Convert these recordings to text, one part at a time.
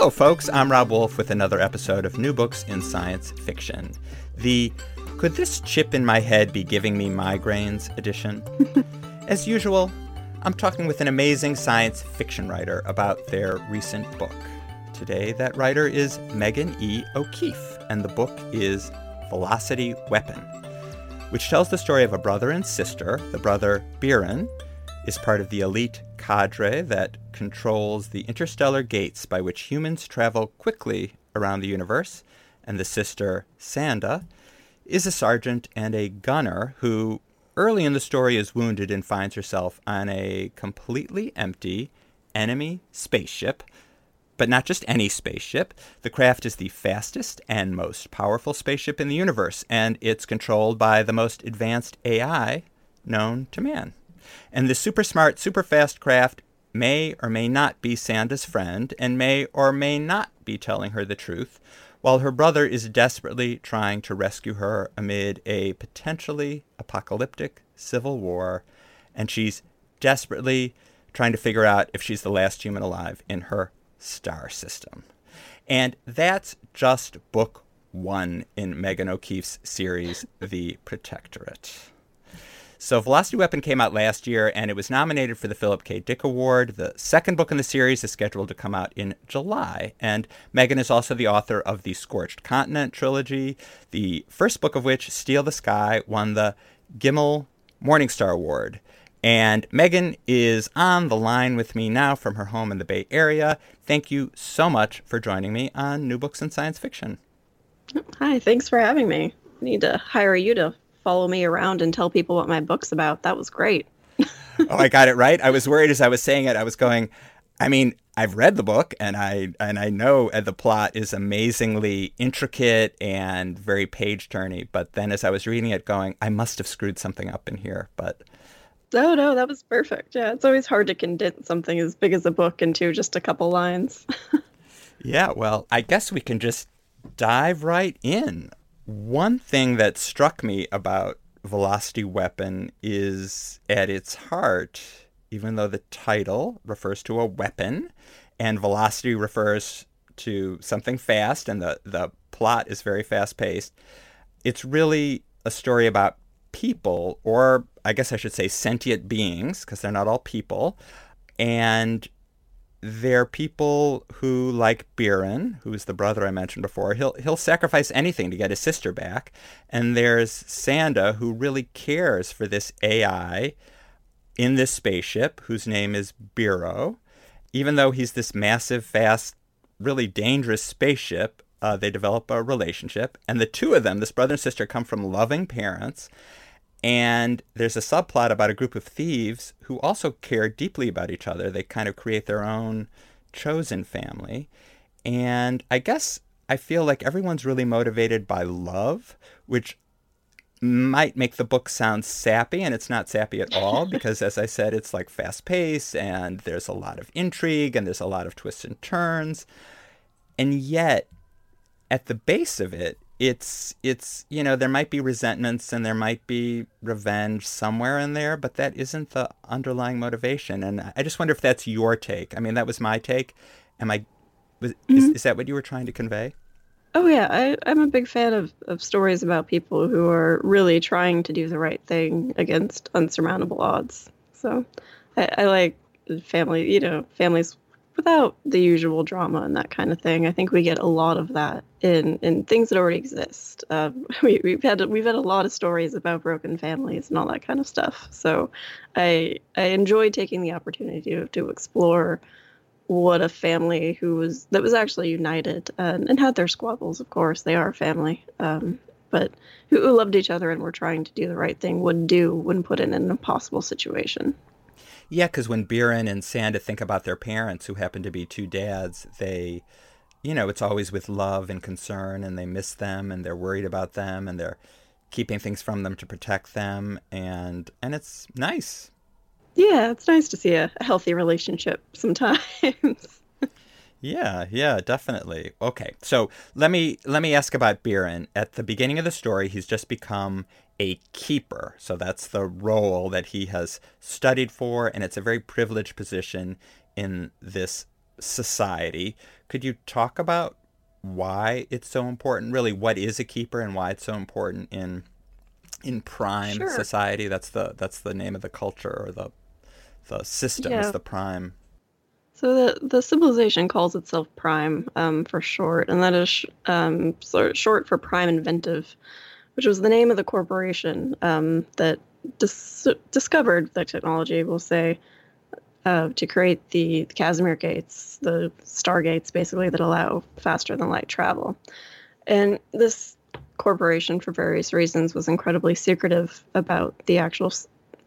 Hello, folks. I'm Rob Wolf with another episode of New Books in Science Fiction. The Could This Chip in My Head Be Giving Me Migraines edition. As usual, I'm talking with an amazing science fiction writer about their recent book. Today, that writer is Megan E. O'Keefe, and the book is Velocity Weapon, which tells the story of a brother and sister. The brother, Biran, is part of the elite cadre that controls the interstellar gates by which humans travel quickly around the universe, and the sister, Sanda, is a sergeant and a gunner who, early in the story, is wounded and finds herself on a completely empty enemy spaceship. But not just any spaceship. The craft is the fastest and most powerful spaceship in the universe, and it's controlled by the most advanced AI known to man. And the super smart, super fast craft may or may not be Sanda's friend and may or may not be telling her the truth, while her brother is desperately trying to rescue her amid a potentially apocalyptic civil war, and she's desperately trying to figure out if she's the last human alive in her star system. And that's just book one in Megan O'Keefe's series, The Protectorate. So Velocity Weapon came out last year and it was nominated for the Philip K. Dick Award. The second book in the series is scheduled to come out in July. And Megan is also the author of the Scorched Continent trilogy, the first book of which, Steal the Sky, won the Gemmell Morningstar Award. And Megan is on the line with me now from her home in the Bay Area. Thank you so much for joining me on New Books in Science Fiction. Hi, thanks for having me. I need to hire you to follow me around and tell people what my book's about. That was great. oh, I got it right. I was worried as I was saying it. I was going, I mean, I've read the book and I and I know the plot is amazingly intricate and very page turny. But then as I was reading it, going, I must have screwed something up in here. But no, no, that was perfect. Yeah, it's always hard to condense something as big as a book into just a couple lines. yeah, well, I guess we can just dive right in. One thing that struck me about Velocity Weapon is at its heart, even though the title refers to a weapon and velocity refers to something fast and the, the plot is very fast paced, it's really a story about people, or I guess I should say sentient beings, because they're not all people, and they're people who, like Biran, who's the brother I mentioned before, he'll he'll sacrifice anything to get his sister back. And there's Sanda, who really cares for this AI in this spaceship, whose name is Bero. Even though he's this massive, fast, really dangerous spaceship, uh, they develop a relationship. And the two of them, this brother and sister, come from loving parents. And there's a subplot about a group of thieves who also care deeply about each other. They kind of create their own chosen family. And I guess I feel like everyone's really motivated by love, which might make the book sound sappy, and it's not sappy at all because, as I said, it's like fast paced and there's a lot of intrigue and there's a lot of twists and turns. And yet, at the base of it, it's it's you know there might be resentments and there might be revenge somewhere in there but that isn't the underlying motivation. And i just wonder if that's your take. I mean that was my take. Am i was, mm-hmm. is, is that what you were trying to convey? Oh yeah. I, i'm a big fan of, of stories about people who are really trying to do the right thing against unsurmountable odds. So i, I like family you know families without the usual drama and that kind of thing. I think we get a lot of that in in things that already exist. Uh, we, we've had we've had a lot of stories about broken families and all that kind of stuff. So I I enjoy taking the opportunity to, to explore what a family who was that was actually united and, and had their squabbles. Of course, they are a family. Um, but who, who loved each other and were trying to do the right thing would do when put in an impossible situation. Yeah, because when Biran and Sanda think about their parents, who happen to be two dads, they, you know, it's always with love and concern, and they miss them, and they're worried about them, and they're keeping things from them to protect them, and and it's nice. Yeah, it's nice to see a, a healthy relationship sometimes. Yeah, yeah, definitely. Okay, so let me let me ask about Biran. At the beginning of the story, he's just become a keeper. So that's the role that he has studied for, and it's a very privileged position in this society. Could you talk about why it's so important? Really, what is a keeper and why it's so important in in prime Sure. society? That's the that's the name of the culture or the the system is the prime. So the the civilization calls itself Prime um, for short, and that is sh- um, so short for Prime Inventive, which was the name of the corporation um, that dis- discovered the technology. We'll say uh, to create the, the Casimir gates, the stargates, basically that allow faster than light travel. And this corporation, for various reasons, was incredibly secretive about the actual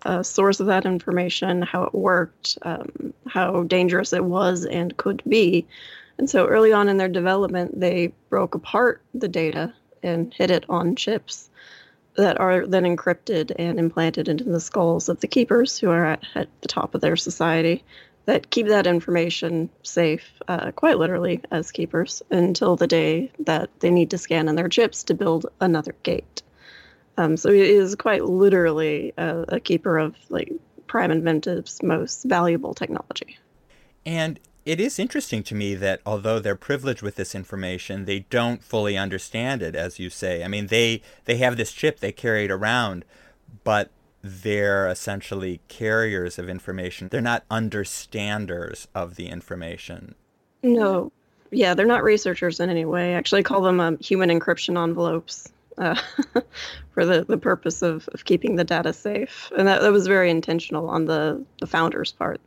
uh, source of that information, how it worked, um, how dangerous it was and could be. And so early on in their development, they broke apart the data and hid it on chips that are then encrypted and implanted into the skulls of the keepers who are at, at the top of their society that keep that information safe, uh, quite literally, as keepers until the day that they need to scan in their chips to build another gate. Um, so he is quite literally a, a keeper of like Prime Inventive's most valuable technology. And it is interesting to me that although they're privileged with this information, they don't fully understand it, as you say. I mean, they they have this chip they carry it around, but they're essentially carriers of information. They're not understanders of the information. No, yeah, they're not researchers in any way. Actually, I call them um, human encryption envelopes uh, for the, the purpose of, of keeping the data safe. And that, that was very intentional on the, the founder's part.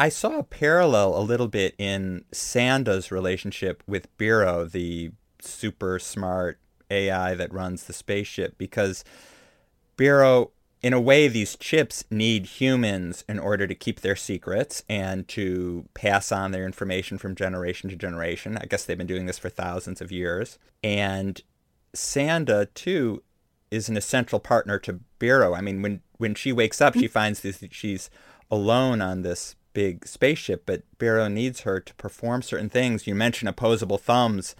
I saw a parallel a little bit in Sanda's relationship with Bero, the super smart AI that runs the spaceship, because Bero, in a way, these chips need humans in order to keep their secrets and to pass on their information from generation to generation. I guess they've been doing this for thousands of years. And Sanda, too, is an essential partner to Bero. I mean, when, when she wakes up, she mm-hmm. finds this, she's alone on this big spaceship, but Bero needs her to perform certain things. You mentioned opposable thumbs,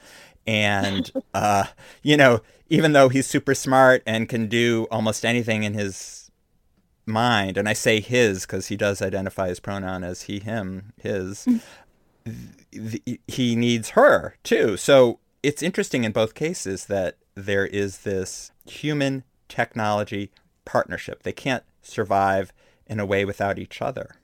and uh, you know, even though he's super smart and can do almost anything in his mind, and I say his because he does identify his pronoun as he, him, his. th- th- he needs her too. So it's interesting in both cases that there is this human technology partnership. They can't survive in a way without each other.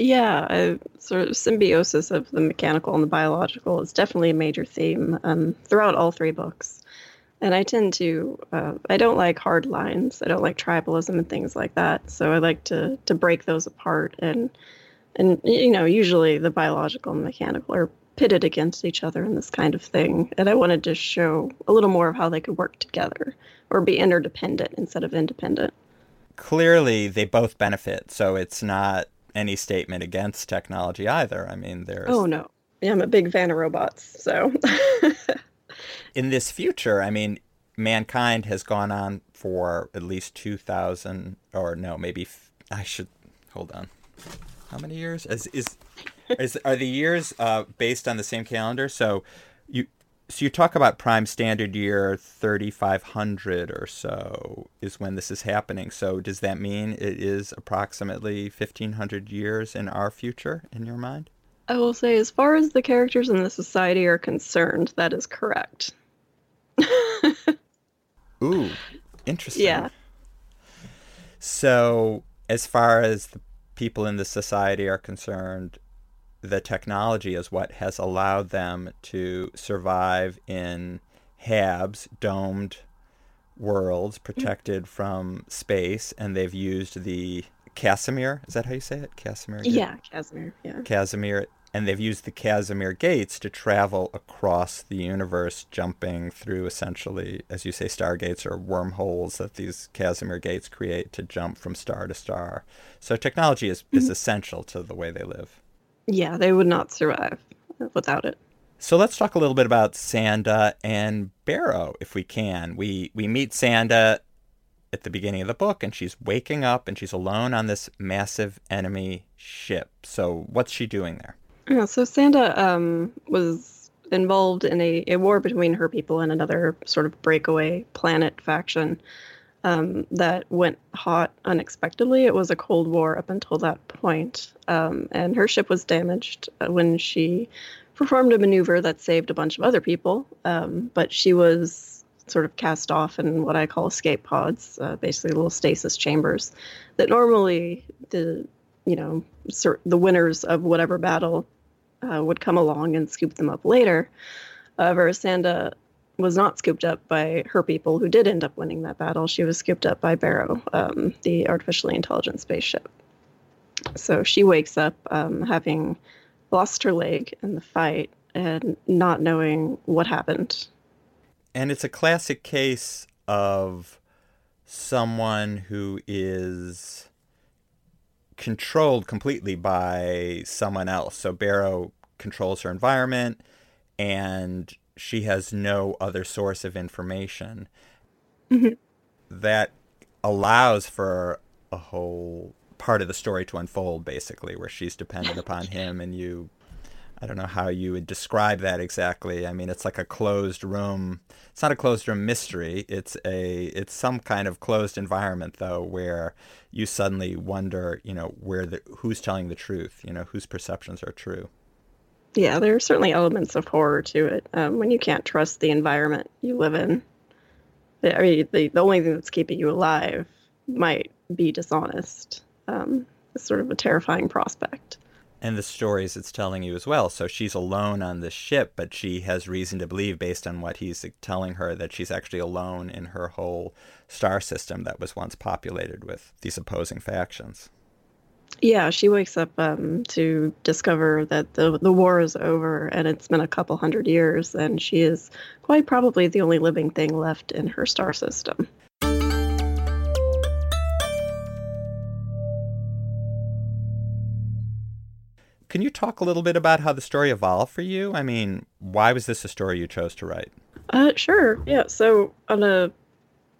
Yeah, a sort of symbiosis of the mechanical and the biological is definitely a major theme um, throughout all three books. And I tend to, uh, I don't like hard lines. I don't like tribalism and things like that. So I like to to break those apart and and you know usually the biological and mechanical are pitted against each other in this kind of thing. And I wanted to show a little more of how they could work together or be interdependent instead of independent. Clearly, they both benefit. So it's not any statement against technology either. I mean, there's Oh no, yeah, I'm a big fan of robots. So in this future, I mean, mankind has gone on for at least 2000 or no, maybe f- I should hold on. How many years? Is is, is are the years uh, based on the same calendar? So you so you talk about prime standard year 3500 or so is when this is happening. So does that mean it is approximately 1500 years in our future in your mind? I will say, as far as the characters in the society are concerned, that is correct. Ooh, interesting. Yeah. So, as far as the people in the society are concerned, the technology is what has allowed them to survive in HABs, domed worlds protected from space, and they've used the Casimir. Is that how you say it? Casimir. Yeah, Casimir. Yeah. Casimir and they've used the Casimir gates to travel across the universe, jumping through essentially, as you say, stargates or wormholes that these Casimir gates create to jump from star to star. So technology is, mm-hmm. is essential to the way they live. Yeah, they would not survive without it. So let's talk a little bit about Sanda and Bero, if we can. We we meet Sanda at the beginning of the book, and she's waking up and she's alone on this massive enemy ship. So what's she doing there? Yeah, so Sanda um, was involved in a, a war between her people and another sort of breakaway planet faction um, that went hot unexpectedly. It was a Cold War up until that point, um, and her ship was damaged uh, when she performed a maneuver that saved a bunch of other people. Um, but she was sort of cast off in what I call escape pods, uh, basically little stasis chambers that normally the you know the winners of whatever battle uh, would come along and scoop them up later. However, Sanda was not scooped up by her people who did end up winning that battle. She was scooped up by Bero, um, the artificially intelligent spaceship. So she wakes up um, having lost her leg in the fight and not knowing what happened. And it's a classic case of someone who is controlled completely by someone else. So Bero controls her environment and she has no other source of information. Mm-hmm. That allows for a whole part of the story to unfold, basically, where she's dependent upon him and you. I don't know how you would describe that exactly. I mean, it's like a closed room. It's not a closed room mystery. It's a it's some kind of closed environment though, where you suddenly wonder, you know, where the who's telling the truth, you know, whose perceptions are true. Yeah, there are certainly elements of horror to it um, when you can't trust the environment you live in. I mean, the, the only thing that's keeping you alive might be dishonest. Um, it's sort of a terrifying prospect. And the stories it's telling you as well. So she's alone on this ship, but she has reason to believe, based on what he's telling her, that she's actually alone in her whole star system that was once populated with these opposing factions. Yeah, she wakes up um, to discover that the the war is over and it's been a couple hundred years, and she is quite probably the only living thing left in her star system. Can you talk a little bit about how the story evolved for you? I mean, why was this a story you chose to write? Uh, sure. Yeah. So on a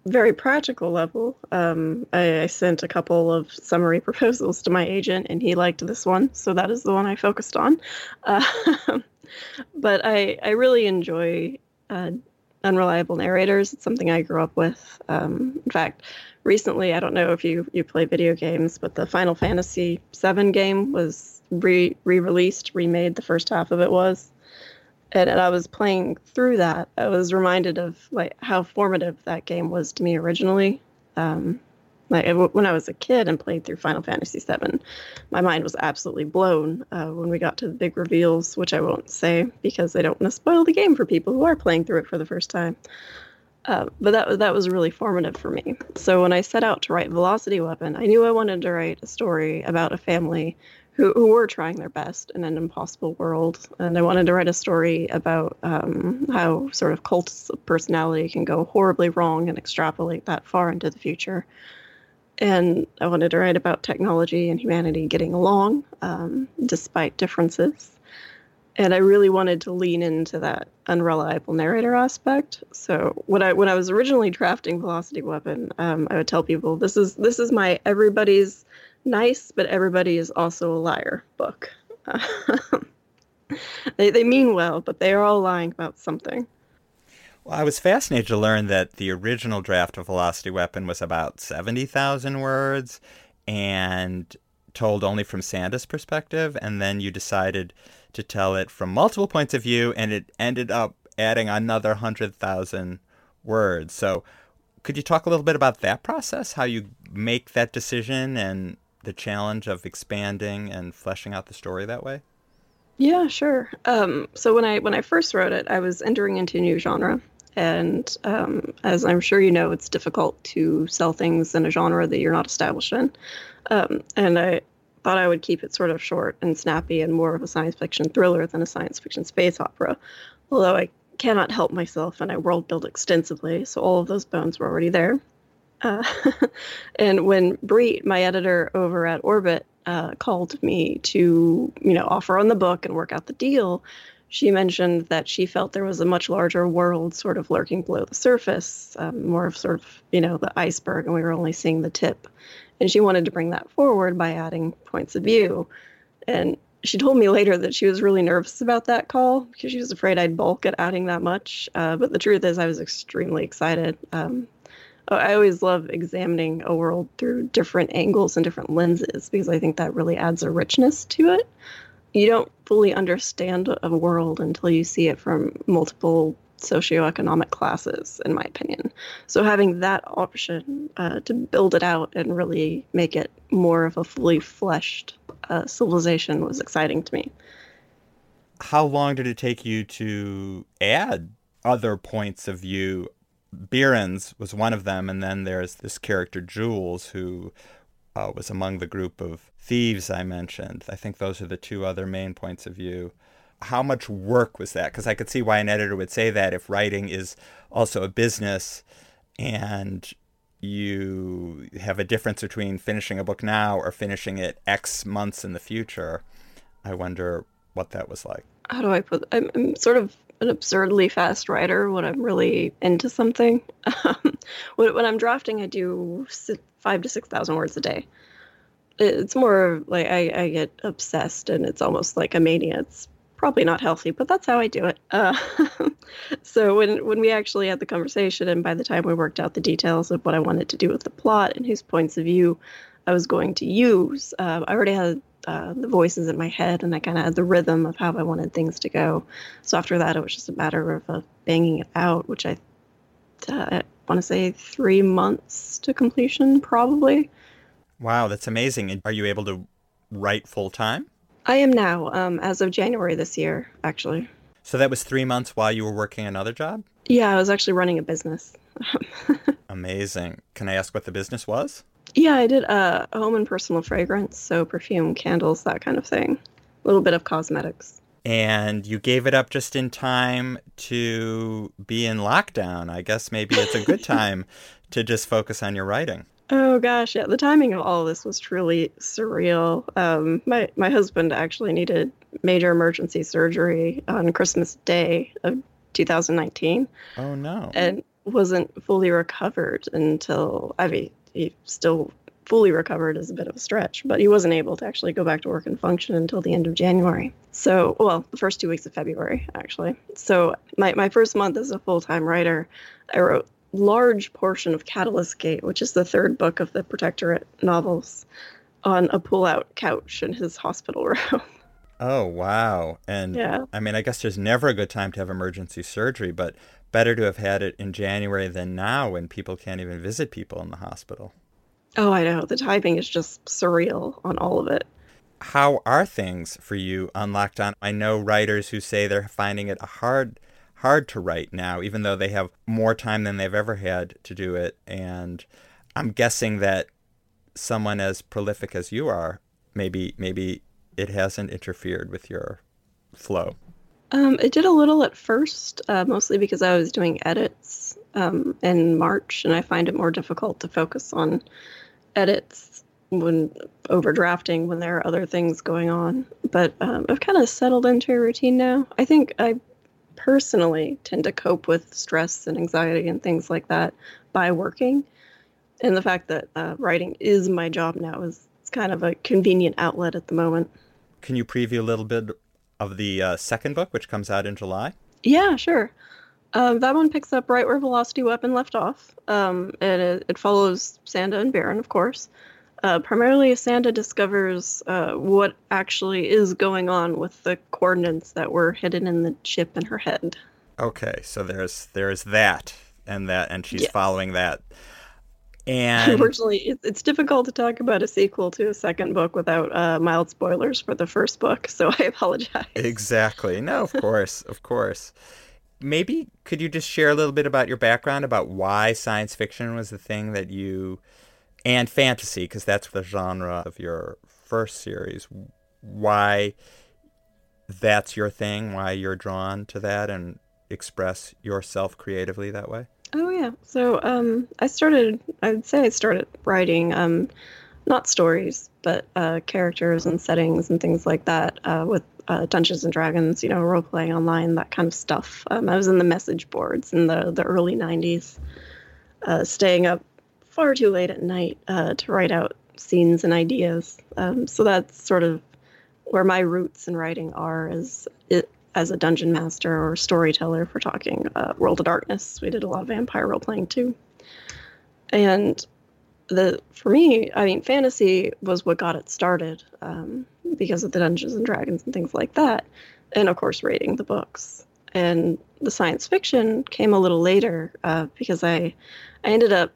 very practical level, um, I, I, sent a couple of summary proposals to my agent, and he liked this one, so that is the one I focused on. Uh, but I I really enjoy uh, unreliable narrators. It's something I grew up with. Um, in fact, recently, I don't know if you you play video games, but the Final Fantasy VII game was re re-released, remade. The first half of it was and, and I was playing through that, I was reminded of like how formative that game was to me originally. Um, like when I was a kid and played through Final Fantasy VII, my mind was absolutely blown uh, when we got to the big reveals, which I won't say because I don't want to spoil the game for people who are playing through it for the first time. Uh, but that that was really formative for me. So when I set out to write Velocity Weapon, I knew I wanted to write a story about a family who, who were trying their best in an impossible world. And I wanted to write a story about um, how sort of cults of personality can go horribly wrong and extrapolate that far into the future. And I wanted to write about technology and humanity getting along um, despite differences. And I really wanted to lean into that unreliable narrator aspect. So when I when I was originally drafting Velocity Weapon, um, I would tell people this is this is my everybody's nice, but everybody is also a liar book. they, they mean well, but they are all lying about something. Well, I was fascinated to learn that the original draft of Velocity Weapon was about 70,000 words and told only from Sanda's perspective. And then you decided to tell it from multiple points of view, and it ended up adding another 100,000 words. So, could you talk a little bit about that process, how you make that decision and the challenge of expanding and fleshing out the story that way? Yeah, sure. Um, so when I when I first wrote it, I was entering into a new genre, and um, as I'm sure you know, it's difficult to sell things in a genre that you're not established in. Um, and I thought I would keep it sort of short and snappy and more of a science fiction thriller than a science fiction space opera. Although I cannot help myself and I world build extensively, so all of those bones were already there. Uh, and when Bree, my editor over at Orbit, uh, called me to, you know, offer on the book and work out the deal, she mentioned that she felt there was a much larger world sort of lurking below the surface, um, more of sort of, you know, the iceberg, and we were only seeing the tip. And she wanted to bring that forward by adding points of view. And she told me later that she was really nervous about that call because she was afraid I'd bulk at adding that much. Uh, but the truth is, I was extremely excited. Um, I always love examining a world through different angles and different lenses because I think that really adds a richness to it. You don't fully understand a world until you see it from multiple socioeconomic classes, in my opinion. So having that option uh, to build it out and really make it more of a fully fleshed uh, civilization was exciting to me. How long did it take you to add other points of view Biran's was one of them, and then there's this character Jules who uh, was among the group of thieves I mentioned. I think those are the two other main points of view. How much work was that? Because I could see why an editor would say that if writing is also a business and you have a difference between finishing a book now or finishing it X months in the future. I wonder what that was like. How do I put? I'm, I'm sort of an absurdly fast writer when I'm really into something. Um, when, I'm drafting, I do five to six thousand words a day. It's more like I, I, get obsessed, and it's almost like a mania. It's probably not healthy, but that's how I do it. Uh, so when when we actually had the conversation, and by the time we worked out the details of what I wanted to do with the plot and whose points of view I was going to use, uh, I already had uh, the voices in my head and I kind of had the rhythm of how I wanted things to go. So after that, it was just a matter of uh, banging it out, which I, uh, I want to say three months to completion, probably. Wow, that's amazing. And are you able to write full time? I am now, um, as of January this year, actually. So that was three months while you were working another job? Yeah, I was actually running a business. Amazing. Can I ask what the business was? Yeah, I did uh, home and personal fragrance, so perfume, candles, that kind of thing. A little bit of cosmetics. And you gave it up just in time to be in lockdown. I guess maybe it's a good time to just focus on your writing. Oh gosh, yeah. The timing of all of this was truly surreal. Um, my my husband actually needed major emergency surgery on Christmas Day of 2019. Oh no! And wasn't fully recovered until I mean he still fully recovered is a bit of a stretch, but he wasn't able to actually go back to work and function until the end of January. So, well, the first two weeks of February, actually. So, my, my first month as a full time writer, I wrote large portion of Catalyst Gate, which is the third book of the Protectorate novels, on a pull out couch in his hospital room. Oh, wow. And yeah. I mean, I guess there's never a good time to have emergency surgery, but better to have had it in January than now when people can't even visit people in the hospital. Oh, I know. The timing is just surreal on all of it. How are things for you on lockdown? I know writers who say they're finding it hard hard to write now, even though they have more time than they've ever had to do it. And I'm guessing that someone as prolific as you are, maybe maybe it hasn't interfered with your flow. Um, it did a little at first, uh, mostly because I was doing edits um, in March, and I find it more difficult to focus on edits when overdrafting when there are other things going on. But um, I've kind of settled into a routine now. I think I personally tend to cope with stress and anxiety and things like that by working. And the fact that uh, writing is my job now is it's kind of a convenient outlet at the moment. Can you preview a little bit of the uh, second book, which comes out in July? Yeah, sure. Um, that one picks up right where Velocity Weapon left off, um, and it, it, follows Sanda and Baron, of course. Uh, primarily, Sanda discovers uh, what actually is going on with the coordinates that were hidden in the chip in her head. Okay, so there's there's that and that, and she's following that. And unfortunately, it's difficult to talk about a sequel to a second book without uh, mild spoilers for the first book. So I apologize. Exactly. No, of course, of course. Maybe could you just share a little bit about your background about why science fiction was the thing that you, and fantasy, because that's the genre of your first series. Why that's your thing? Why you're drawn to that and express yourself creatively that way? Oh yeah. So um, I started. I'd say I started writing um, not stories, but uh, characters and settings and things like that uh, with uh, Dungeons and Dragons. You know, role playing online, that kind of stuff. Um, I was in the message boards in the the early '90s, uh, staying up far too late at night uh, to write out scenes and ideas. Um, so that's sort of where my roots in writing are as it, as a dungeon master or storyteller. for talking uh, World of Darkness, we did a lot of vampire role playing too. And the for me, I mean, fantasy was what got it started um, because of the Dungeons and Dragons and things like that, and of course, reading the books. And the science fiction came a little later uh, because I I ended up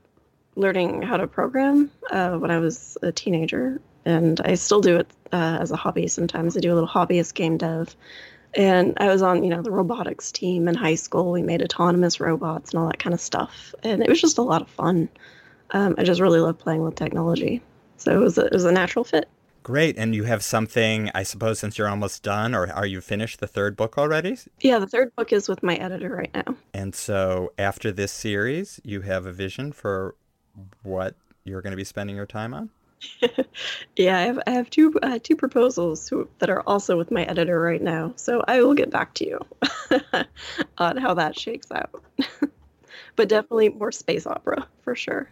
learning how to program uh, when I was a teenager, and I still do it uh, as a hobby. Sometimes I do a little hobbyist game dev, and I was on you know the robotics team in high school. We made autonomous robots and all that kind of stuff, and it was just a lot of fun. Um, I just really love playing with technology, so it was a, it was a natural fit. Great, and you have something, I suppose, since you're almost done, or are you finished the third book already? Yeah, the third book is with my editor right now. And so, after this series, you have a vision for what you're going to be spending your time on? yeah, I have I have two uh, two proposals who, that are also with my editor right now. So I will get back to you on how that shakes out. but definitely more space opera for sure.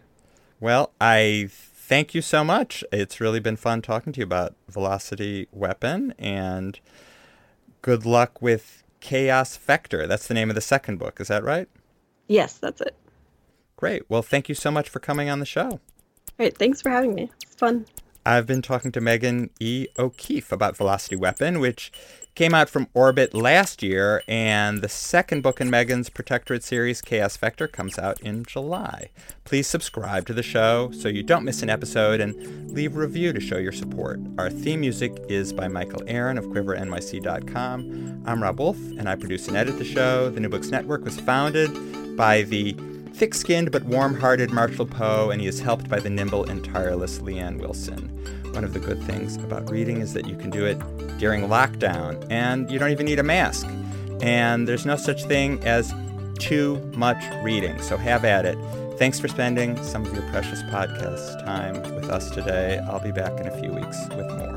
Well, I thank you so much. It's really been fun talking to you about Velocity Weapon and good luck with Chaos Vector. That's the name of the second book, is that right? Yes, that's it. Great. Well, thank you so much for coming on the show. Great. Thanks for having me. It's fun. I've been talking to Megan E. O'Keefe about Velocity Weapon, which came out from Orbit last year, and the second book in Megan's Protectorate series, Chaos Vector, comes out in July. Please subscribe to the show so you don't miss an episode and leave a review to show your support. Our theme music is by Michael Aaron of QuiverNYC.com. I'm Rob Wolf, and I produce and edit the show. The New Books Network was founded by the thick skinned but warm hearted Marshall Poe, and he is helped by the nimble and tireless Leanne Wilson. One of the good things about reading is that you can do it during lockdown, and you don't even need a mask. And there's no such thing as too much reading, so have at it. Thanks for spending some of your precious podcast time with us today. I'll be back in a few weeks with more.